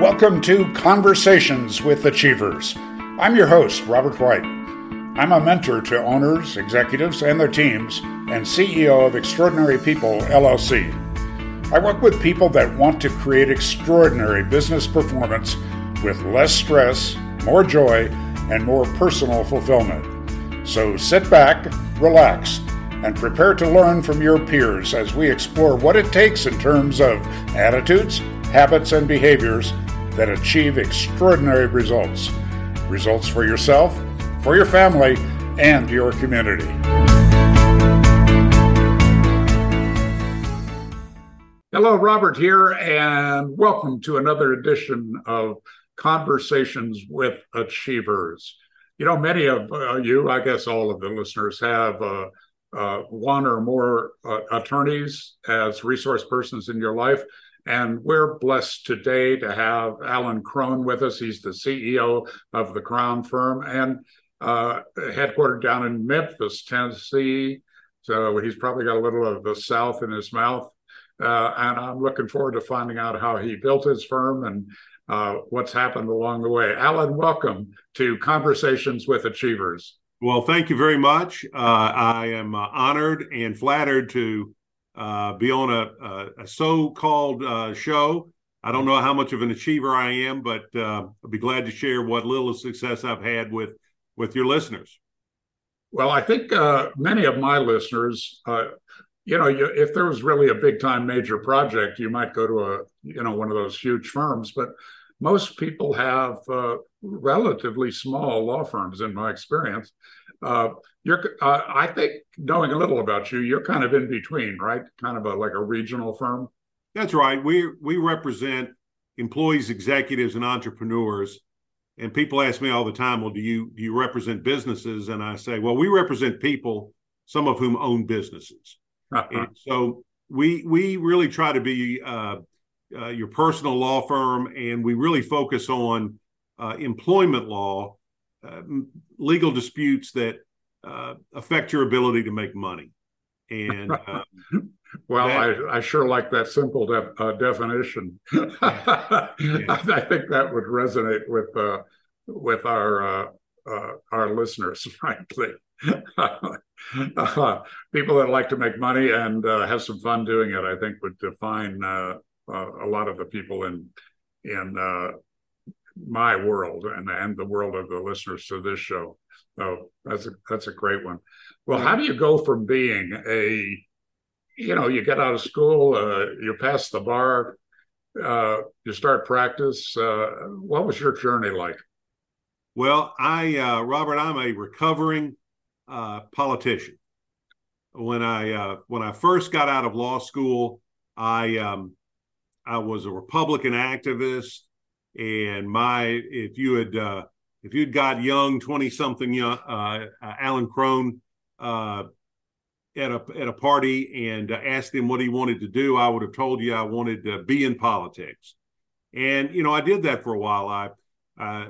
Welcome to Conversations with Achievers. I'm your host, Robert White. I'm a mentor to owners, executives, and their teams, and CEO of Extraordinary People LLC. I work with people that want to create extraordinary business performance with less stress, more joy, and more personal fulfillment. So sit back, relax, and prepare to learn from your peers as we explore what it takes in terms of attitudes, habits, and behaviors that achieve extraordinary results. Results for yourself, for your family, and your community. Hello, Robert here, and welcome to another edition of Conversations with Achievers. You know, many of uh, you, I guess all of the listeners, have uh, uh, one or more uh, attorneys as resource persons in your life. And we're blessed today to have Alan Crone with us. He's the CEO of the Crone Firm and uh, headquartered down in Memphis, Tennessee. So he's probably got a little of the South in his mouth. Uh, and I'm looking forward to finding out how he built his firm and uh, what's happened along the way. Alan, welcome to Conversations with Achievers. Well, thank you very much. Uh, I am uh, honored and flattered to uh, be on a, a, a so-called uh, show. I don't know how much of an achiever I am, but uh, I'll be glad to share what little success I've had with with your listeners. Well, I think uh, many of my listeners, uh, you know, you, if there was really a big time major project, you might go to a you know one of those huge firms, but most people have relatively small law firms, in my experience. Uh, you're, uh, I think, knowing a little about you, you're kind of in between, right? Kind of a, like a regional firm. That's right. We we represent employees, executives, and entrepreneurs. And people ask me all the time, "Well, do you do you represent businesses?" And I say, "Well, we represent people, some of whom own businesses." and so we we really try to be uh, uh, your personal law firm, and we really focus on uh, employment law legal disputes that uh, affect your ability to make money. And uh, well, that, I, I sure like that simple de- uh, definition. yeah. I think that would resonate with uh, with our our listeners, frankly. people that like to make money and have some fun doing it, I think, would define a lot of the people in in my world and and the world of the listeners to this show. So that's a that's a great one. Well, how do you go from being a, you know, you get out of school, uh, you pass the bar, uh, you start practice. Uh, what was your journey like? Well, I, uh, Robert, I'm a recovering uh, politician. When I uh, when I first got out of law school, I um, I was a Republican activist and my if you had uh, if you'd got young twenty something young uh, uh, Alan Crone uh, at a at a party and asked him what he wanted to do, I would have told you I wanted to be in politics. And you know, I did that for a while. I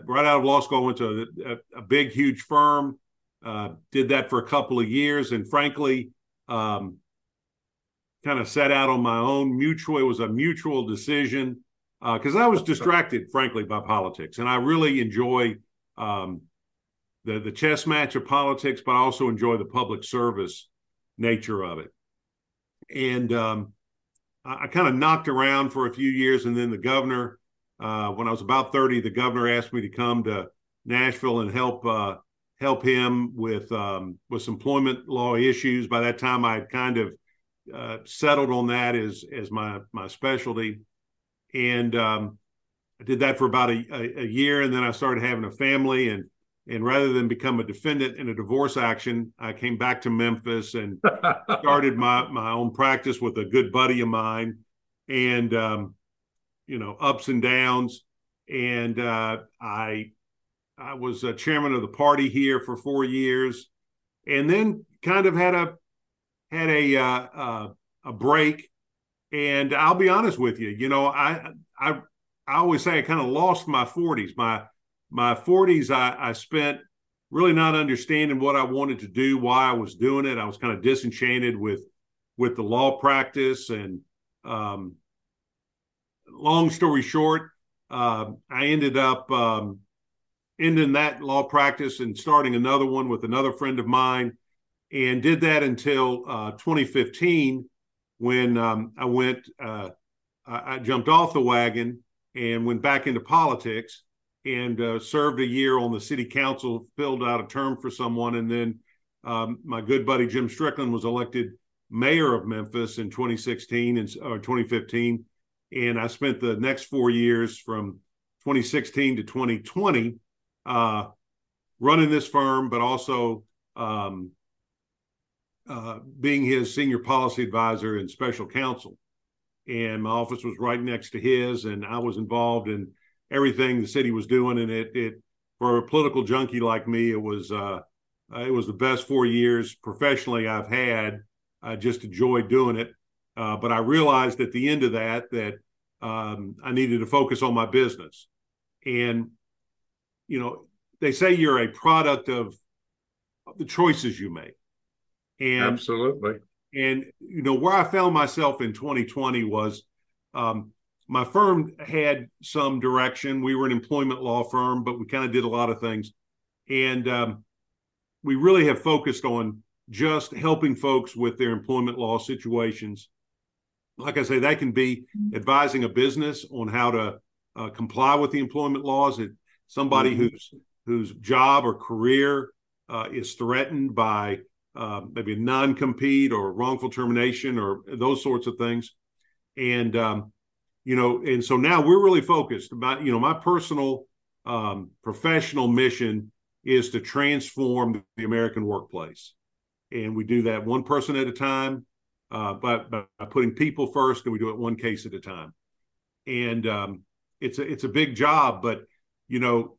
right out of law school, I went to a, a big, huge firm. Uh, did that for a couple of years, and frankly, um, kind of set out on my own. Mutual, it was a mutual decision because uh, I was distracted, frankly, by politics, and I really enjoy um, the the chess match of politics, but I also enjoy the public service nature of it. And um, I, I kind of knocked around for a few years, and then the governor, uh, when I was about thirty, the governor asked me to come to Nashville and help uh, help him with um, with employment law issues. By that time, I had kind of uh, settled on that as as my my specialty and um, I did that for about a, a, a, year, and then I started having a family, and and rather than become a defendant in a divorce action, I came back to Memphis and started my my own practice with a good buddy of mine, and um, you know ups and downs, and uh, I I was a chairman of the party here for four years, and then kind of had a had a uh, uh, a break and I'll be honest with you, you know, I I I always say I kind of lost my 40s. My my 40s I, I spent really not understanding what I wanted to do, why I was doing it. I was kind of disenchanted with with the law practice and um, long story short, uh, I ended up um, ending that law practice and starting another one with another friend of mine, and did that until uh, 2015 when um, I went. Uh, I, I, jumped off the wagon and went back into politics and uh, served a year on the city council, filled out a term for someone, and then um, my good buddy Jim Strickland was elected mayor of Memphis in 2016 and or 2015, and I spent the next four years from 2016 to 2020 uh, running this firm, but also um, uh, being his senior policy advisor and special counsel. And my office was right next to his, and I was involved in everything the city was doing. And it, it for a political junkie like me, it was uh, uh, it was the best four years professionally I've had. I just enjoyed doing it. Uh, but I realized at the end of that that um, I needed to focus on my business. And, you know, they say you're a product of, of the choices you make. And absolutely. And, you know, where I found myself in 2020 was um, my firm had some direction. We were an employment law firm, but we kind of did a lot of things. And um, we really have focused on just helping folks with their employment law situations. Like I say, that can be mm-hmm. advising a business on how to uh, comply with the employment laws. It, somebody mm-hmm. whose whose job or career uh, is threatened by uh, maybe non-compete or wrongful termination or those sorts of things, and um, you know, and so now we're really focused about you know my personal um, professional mission is to transform the American workplace. And we do that one person at a time, uh, by, by putting people first, and we do it one case at a time. And um, it's a it's a big job, but you know,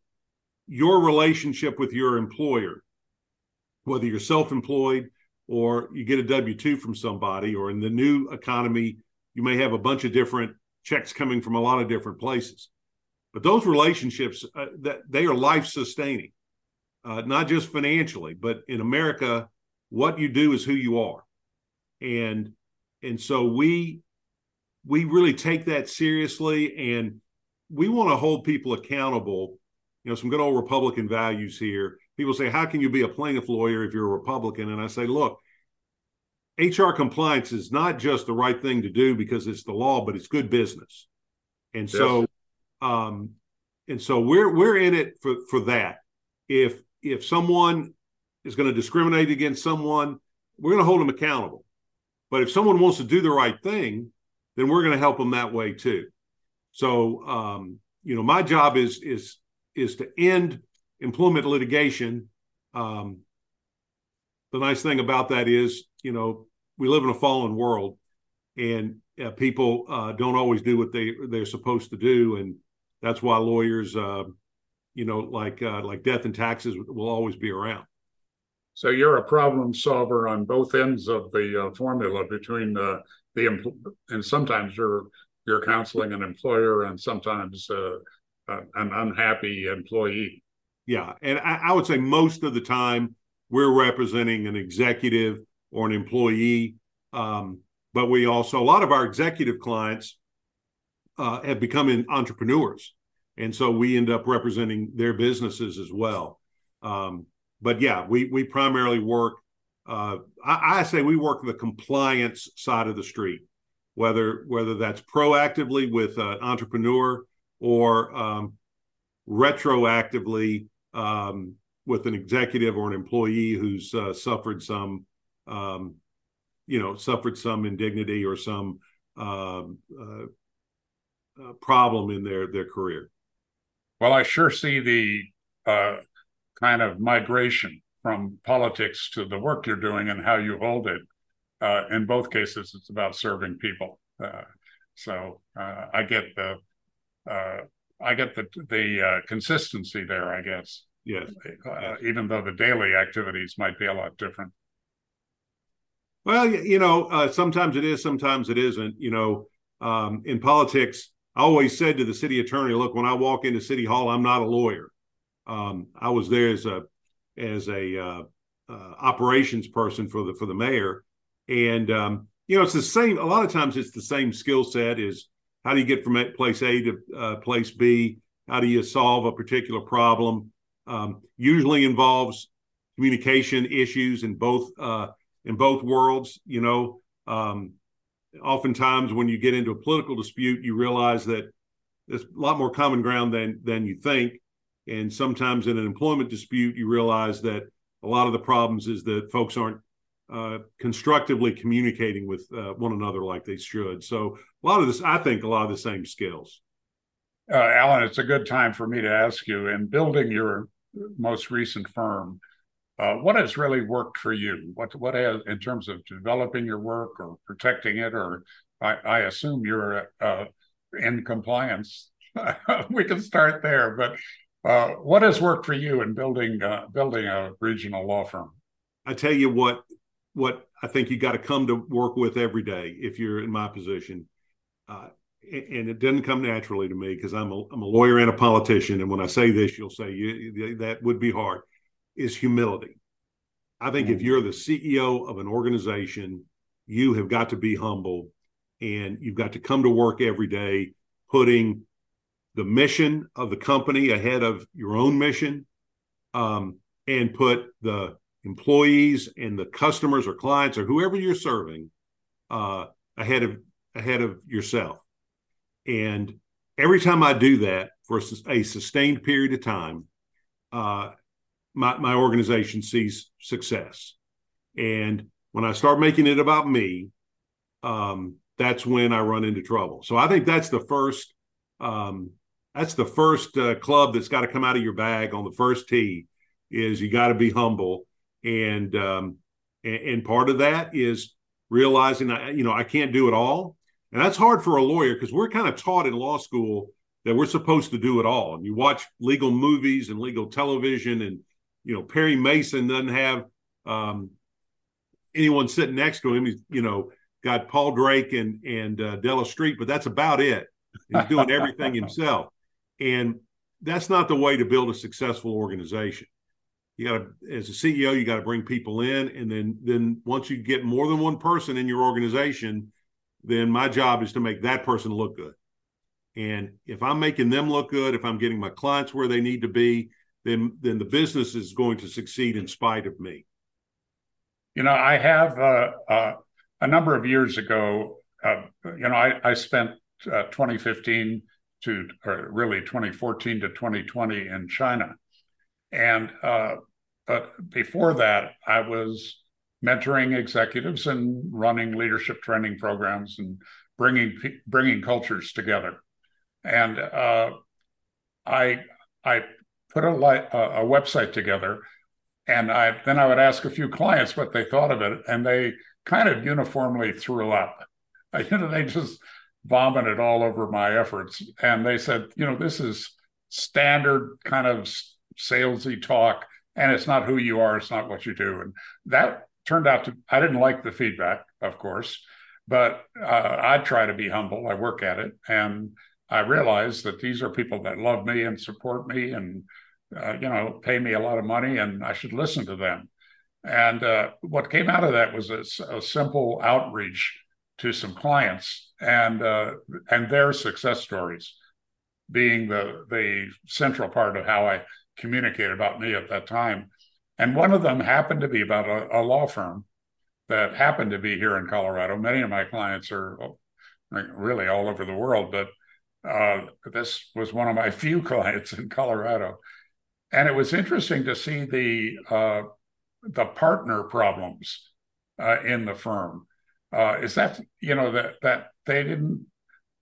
your relationship with your employer, whether you're self-employed or you get a W two from somebody, or in the new economy, you may have a bunch of different checks coming from a lot of different places. But those relationships uh, that they are life sustaining uh, not just financially, but in America, what you do is who you are, and and so we we really take that seriously, and we want to hold people accountable. You know, some good old Republican values here. People say, "How can you be a plaintiff lawyer if you're a Republican?" And I say, "Look, HR compliance is not just the right thing to do because it's the law, but it's good business." And yes. so, um, and so we're we're in it for for that. If if someone is going to discriminate against someone, we're going to hold them accountable. But if someone wants to do the right thing, then we're going to help them that way too. So, um, you know, my job is is is to end employment litigation. Um, the nice thing about that is, you know, we live in a fallen world, and uh, people uh, don't always do what they they're supposed to do, and that's why lawyers uh, you know, like uh, like death and taxes will always be around. So you're a problem solver on both ends of the uh, formula between the the empl- and sometimes you're you're counseling an employer and sometimes uh, uh, an unhappy employee. Yeah, and I, I, would say most of the time we're representing an executive or an employee, um, but we also a lot of our executive clients uh, have become entrepreneurs and so we end up representing their businesses as well. Um, but yeah, we we primarily work. Uh, I, I, say we work the compliance side of the street, whether whether that's proactively with an entrepreneur or um, retroactively um, with an executive or an employee who's uh, suffered some, um, you know, suffered some indignity or some um, uh, uh, problem in their their career. Well, I sure see the uh, kind of migration from politics to the work you're doing and how you hold it. Uh, in both cases, it's about serving people. Uh, so I get the I get the the uh, consistency there. I guess. Yes. yes. Even though the daily activities might be a lot different. Well, you know, sometimes it is, sometimes it isn't. You know, um, in politics, I always said to the city attorney, "Look, when I walk into City Hall, I'm not a lawyer. Um, I was there as a as a uh, uh, operations person for the for the mayor, and um, you know, it's the same. A lot of times, it's the same skill set as how do you get from place A to uh, place B? How do you solve a particular problem? Um, usually involves communication issues in both uh, in both worlds. You know, um, oftentimes when you get into a political dispute, you realize that there's a lot more common ground than than you think. And sometimes in an employment dispute, you realize that a lot of the problems is that folks aren't uh, constructively communicating with uh, one another like they should. So a lot of this, I think, a lot of the same skills. Uh, Alan, it's a good time for me to ask you in building your most recent firm. Uh, what has really worked for you? What what has in terms of developing your work or protecting it, or I, I assume you're uh, in compliance. we can start there, but uh, what has worked for you in building uh, building a regional law firm? I tell you what what I think you got to come to work with every day if you're in my position. Uh, and it doesn't come naturally to me because I'm a, I'm a lawyer and a politician. And when I say this, you'll say you, that would be hard. Is humility. I think mm-hmm. if you're the CEO of an organization, you have got to be humble and you've got to come to work every day putting the mission of the company ahead of your own mission um, and put the employees and the customers or clients or whoever you're serving uh, ahead of ahead of yourself and every time i do that for a sustained period of time uh, my, my organization sees success and when i start making it about me um, that's when I run into trouble. So I think that's the first um, that's the first uh, club that's got to come out of your bag on the first tee is you got to be humble and, um, and part of that is realizing I, you know I can't do it all and that's hard for a lawyer because we're kind of taught in law school that we're supposed to do it all and you watch legal movies and legal television and you know Perry Mason doesn't have um, anyone sitting next to him he's you know got Paul Drake and and uh, Della Street, but that's about it. He's doing everything himself, and that's not the way to build a successful organization. You got to, as a CEO, you got to bring people in, and then then once you get more than one person in your organization, then my job is to make that person look good. And if I'm making them look good, if I'm getting my clients where they need to be, then then the business is going to succeed in spite of me. You know, I have uh, uh, a number of years ago, uh, you know, I, I spent uh, 2015 to or really 2014 to 2020 in China. And uh, but before that, I was mentoring executives and running leadership training programs and bringing bringing cultures together. And uh, I I put a, a website together, and I then I would ask a few clients what they thought of it, and they kind of uniformly threw up. You know, they just vomited all over my efforts. And they said, you know, this is standard kind of salesy talk, and it's not who you are, it's not what you do. And that turned out to, I didn't like the feedback, of course, but uh, I try to be humble. I work at it. And I realize that these are people that love me and support me and, uh, you know, pay me a lot of money, and I should listen to them. And uh, what came out of that was a, a, simple outreach to some clients and uh, and their success stories being the the central part of how I communicated about me at that time. And one of them happened to be about a, a law firm that happened to be here in Colorado. Many of my clients are really all over the world, but uh, this was one of my few clients in Colorado. And it was interesting to see the uh, the partner problems uh, in the firm. Uh, is that you know that that they didn't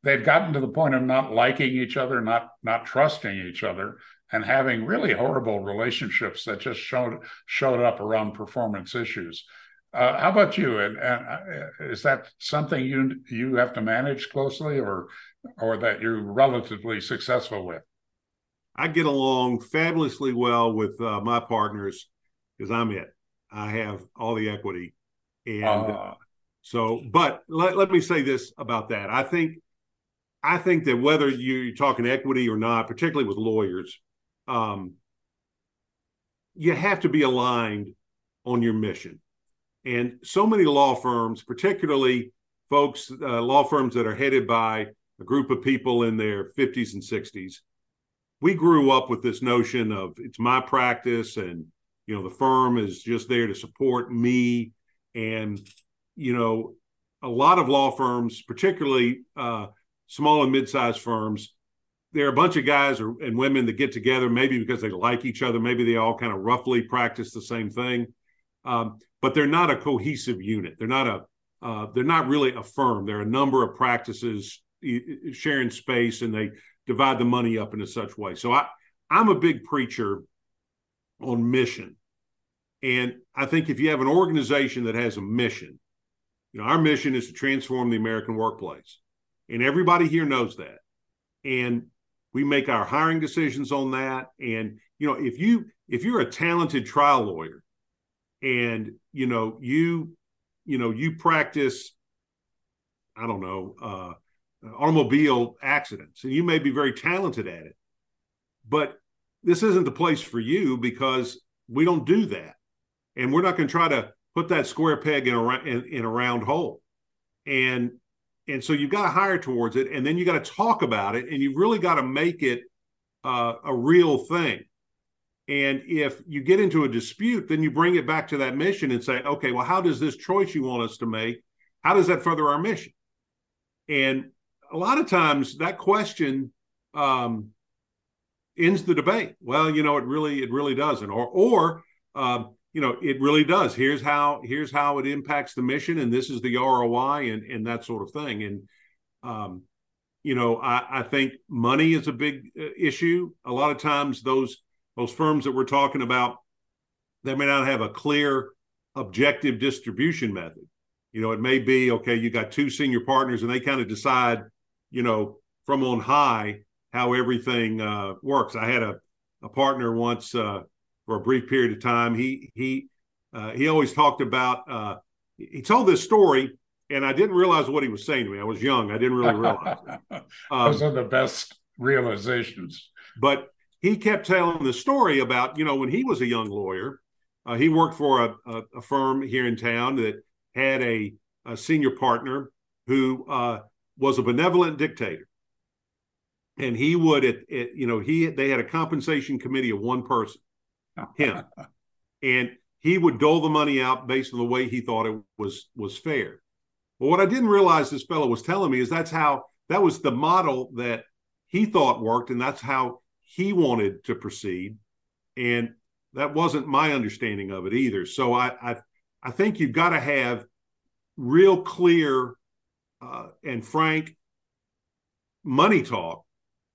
they'd gotten to the point of not liking each other, not not trusting each other, and having really horrible relationships that just showed showed up around performance issues. Uh, how about you? And, and uh, is that something you you have to manage closely, or or that you're relatively successful with? I get along fabulously well with uh, my partners because I'm it. I have all the equity. And uh, so, but let, let me say this about that. I think, I think that whether you're talking equity or not, particularly with lawyers, um, you have to be aligned on your mission. And so many law firms, particularly folks, uh, law firms that are headed by a group of people in their 50s and 60s. We grew up with this notion of it's my practice and you know the firm is just there to support me and you know a lot of law firms particularly uh, small and mid-sized firms there are a bunch of guys or, and women that get together maybe because they like each other maybe they all kind of roughly practice the same thing. Um, but they're not a cohesive unit. They're not a uh, they're not really a firm. There are a number of practices sharing space and they divide the money up in a such way so i i'm a big preacher on mission. And i think if you have an organization that has a mission you know our mission is to transform the american workplace. And everybody here knows that. And we make our hiring decisions on that. And you know if you if you're a talented trial lawyer and you know you you know you practice i don't know uh automobile accidents and you may be very talented at it but this isn't the place for you because we don't do that. And we're not going to try to put that square peg in a in, in a round hole. And and so you've got to hire towards it and then you got to talk about it and you really got to make it uh, a real thing. And if you get into a dispute then you bring it back to that mission and say okay well how does this choice you want us to make how does that further our mission? And a lot of times that question um, ends the debate. Well you know it really it really doesn't. Or or uh, you know it really does. Here's how here's how it impacts the mission and this is the roi and and that sort of thing. And um you know i i think money is a big uh, issue. A lot of times those those firms that we're talking about they may not have a clear objective distribution method. You know it may be okay you got two senior partners and they kind of decide you know from on high how everything uh, works. I had a a partner once uh, for a brief period of time. He he uh, he always talked about. Uh, he told this story, and I didn't realize what he was saying to me. I was young; I didn't really realize. Um, Those are the best realizations. But he kept telling the story about you know when he was a young lawyer, uh, he worked for a, a, a, firm here in town that had a, a senior partner who uh, was a benevolent dictator and he would at, at, you know he they had a compensation committee of one person him. and he would dole the money out based on the way he thought it was was fair. Well, what I didn't realize this fellow was telling me is that's how that was the model that he thought worked, and that's how he wanted to proceed. And that wasn't my understanding of it either. So I I, I think you've got to have real clear uh, and frank money talk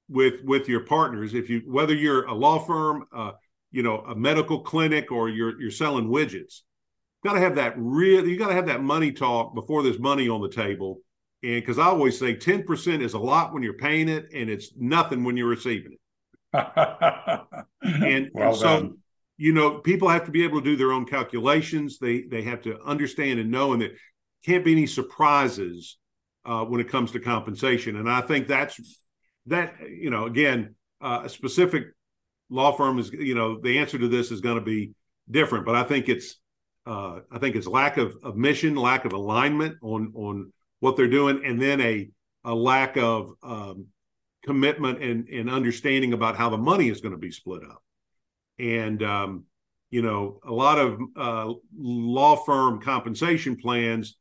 with with your partners. If you whether you're a law firm, uh, you know a medical clinic or you're you're selling widgets got to have that real you got to have that money talk before there's money on the table. And because i always say 10% is a lot when you're paying it and it's nothing when you're receiving it. And, well so done. you know people have to be able to do their own calculations. They they have to understand and know and there can't be any surprises uh, when it comes to compensation. And i think that's that you know again uh, a specific law firm is you know the answer to this is going to be different but i think it's uh, i think it's lack of, of mission lack of alignment on on what they're doing and then a a lack of um, commitment and, and understanding about how the money is going to be split up. And um, you know a lot of uh, law firm compensation plans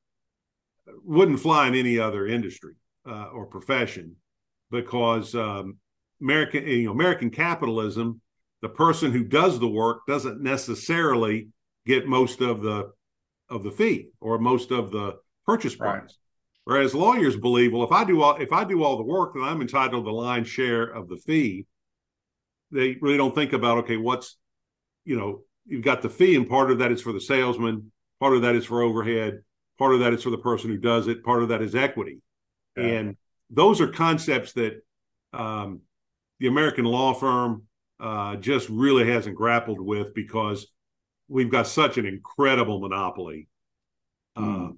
wouldn't fly in any other industry uh, or profession because um, American you know American capitalism, the person who does the work doesn't necessarily get most of the of the fee or most of the purchase price. Right. Whereas lawyers believe, well, if I do all if I do all the work, then I'm entitled to the lion's share of the fee. They really don't think about okay, what's you know, you've got the fee, and part of that is for the salesman, part of that is for overhead, part of that is for the person who does it, part of that is equity, yeah. and those are concepts that um, the American law firm uh, just really hasn't grappled with because we've got such an incredible monopoly. Mm. Uh,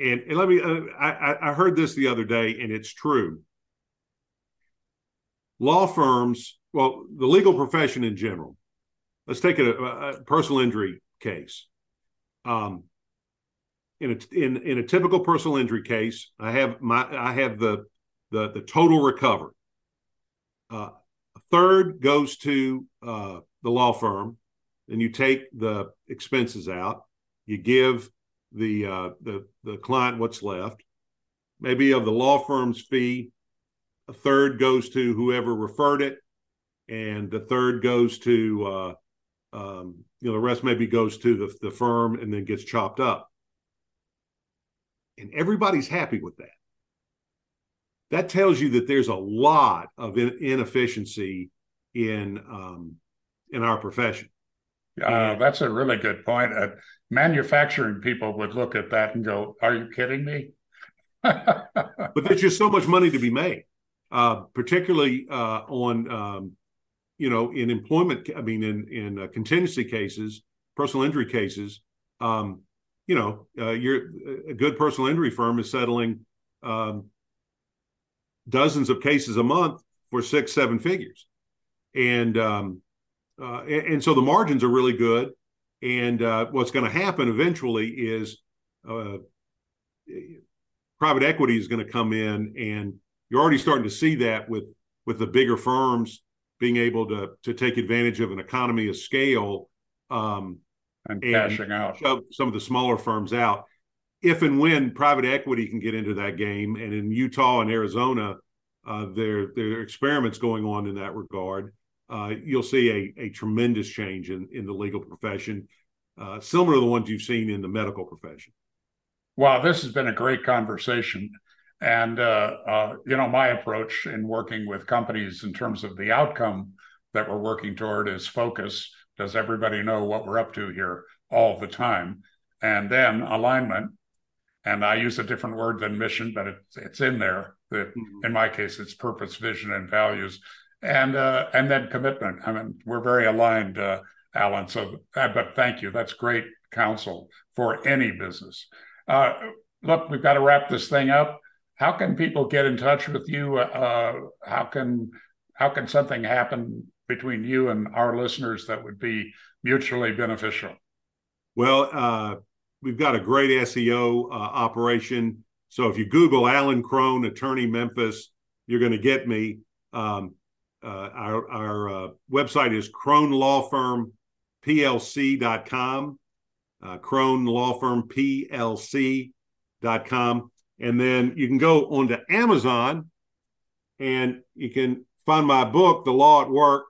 and, and, let me, uh, I, I heard this the other day, and it's true. Law firms, well, the legal profession in general, let's take a, a personal injury case. Um, in a in in a typical personal injury case, I have my I have the the the total recovery. Uh, a third goes to uh, the law firm, and you take the expenses out. You give the uh, the the client what's left. Maybe of the law firm's fee, a third goes to whoever referred it, and the third goes to uh, um, you know the rest maybe goes to the, the firm and then gets chopped up. And everybody's happy with that. That tells you that there's a lot of in, inefficiency in um, in our profession. Uh, that's a really good point. Uh, manufacturing people would look at that and go, "Are you kidding me?" but there's just so much money to be made, uh, particularly uh, on, um, you know, in employment. I mean, in in uh, contingency cases, personal injury cases. Um, you know, uh, you're a good personal injury firm is settling um, dozens of cases a month for six, seven figures, and um, uh, and, and, so the margins are really good. And uh, what's going to happen eventually is uh, private equity is going to come in, and you're already starting to see that with with the bigger firms being able to to take advantage of an economy of scale um, and, and cashing out some of the smaller firms out. If and when private equity can get into that game, and in Utah and Arizona, uh, there there are experiments going on in that regard uh, you'll see a, a tremendous change in, in the legal profession, uh, similar to the ones you've seen in the medical profession. Wow, this has been a great conversation. And, uh, uh, you know, my approach in working with companies in terms of the outcome that we're working toward is focus. Does everybody know what we're up to here all the time? And then alignment. And I use a different word than mission, but it's, it's in there. That mm-hmm. in my case, it's purpose, vision, and values and uh, and then commitment. I mean, we're very aligned, uh, Alan. So, uh, but thank you. That's great counsel for any business. Uh, look, we've got to wrap this thing up. How can people get in touch with you? Uh, how can how can something happen between you and our listeners that would be mutually beneficial? Well, uh, we've got a great SEO operation. So if you Google Alan Crone, attorney Memphis, you're going to get me. Um, uh, our our uh, website is cronelawfirmplc.com, uh, cronelawfirmplc.com. And then you can go onto Amazon and you can find my book, The Law at Work,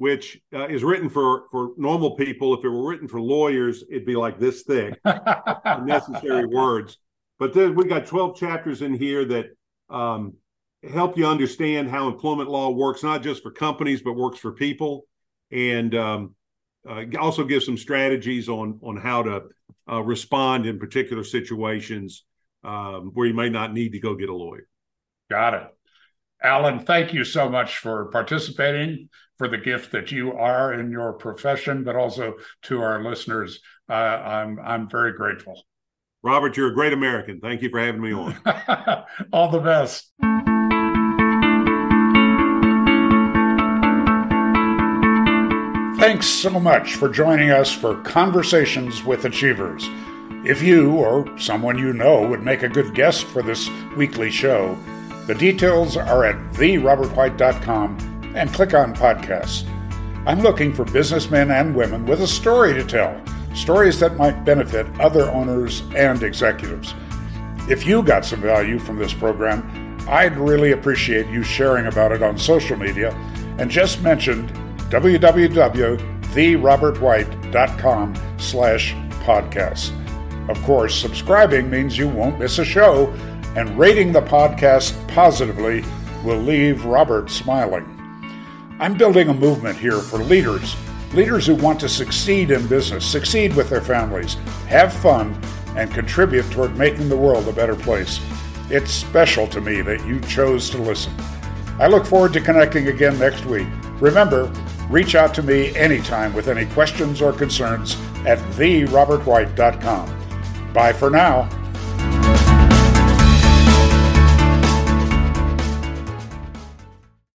which uh, is written for, for normal people. If it were written for lawyers, it'd be like this thick, necessary words. But then we got 12 chapters in here that um, help you understand how employment law works, not just for companies, but works for people, and um, uh, also give some strategies on on how to uh, respond in particular situations um, where you may not need to go get a lawyer. Got it. Alan, thank you so much for participating, for the gift that you are in your profession, but also to our listeners. Uh, I'm I'm very grateful. Robert, you're a great American. Thank you for having me on. All the best. Thanks so much for joining us for Conversations with Achievers. If you or someone you know would make a good guest for this weekly show, the details are at therobertwhite.com and click on podcasts. I'm looking for businessmen and women with a story to tell, stories that might benefit other owners and executives. If you got some value from this program, I'd really appreciate you sharing about it on social media and just mentioned www.therobertwhite.com slash podcast. Of course, subscribing means you won't miss a show, and rating the podcast positively will leave Robert smiling. I'm building a movement here for leaders, leaders who want to succeed in business, succeed with their families, have fun, and contribute toward making the world a better place. It's special to me that you chose to listen. I look forward to connecting again next week. Remember, Reach out to me anytime with any questions or concerns at therobertwhite.com. Bye for now.